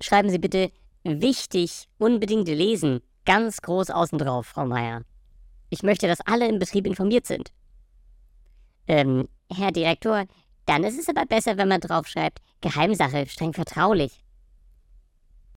schreiben Sie bitte wichtig, unbedingt lesen, ganz groß außen drauf, Frau Meier. Ich möchte, dass alle im Betrieb informiert sind. Ähm, Herr Direktor, dann ist es aber besser, wenn man draufschreibt, Geheimsache, streng vertraulich.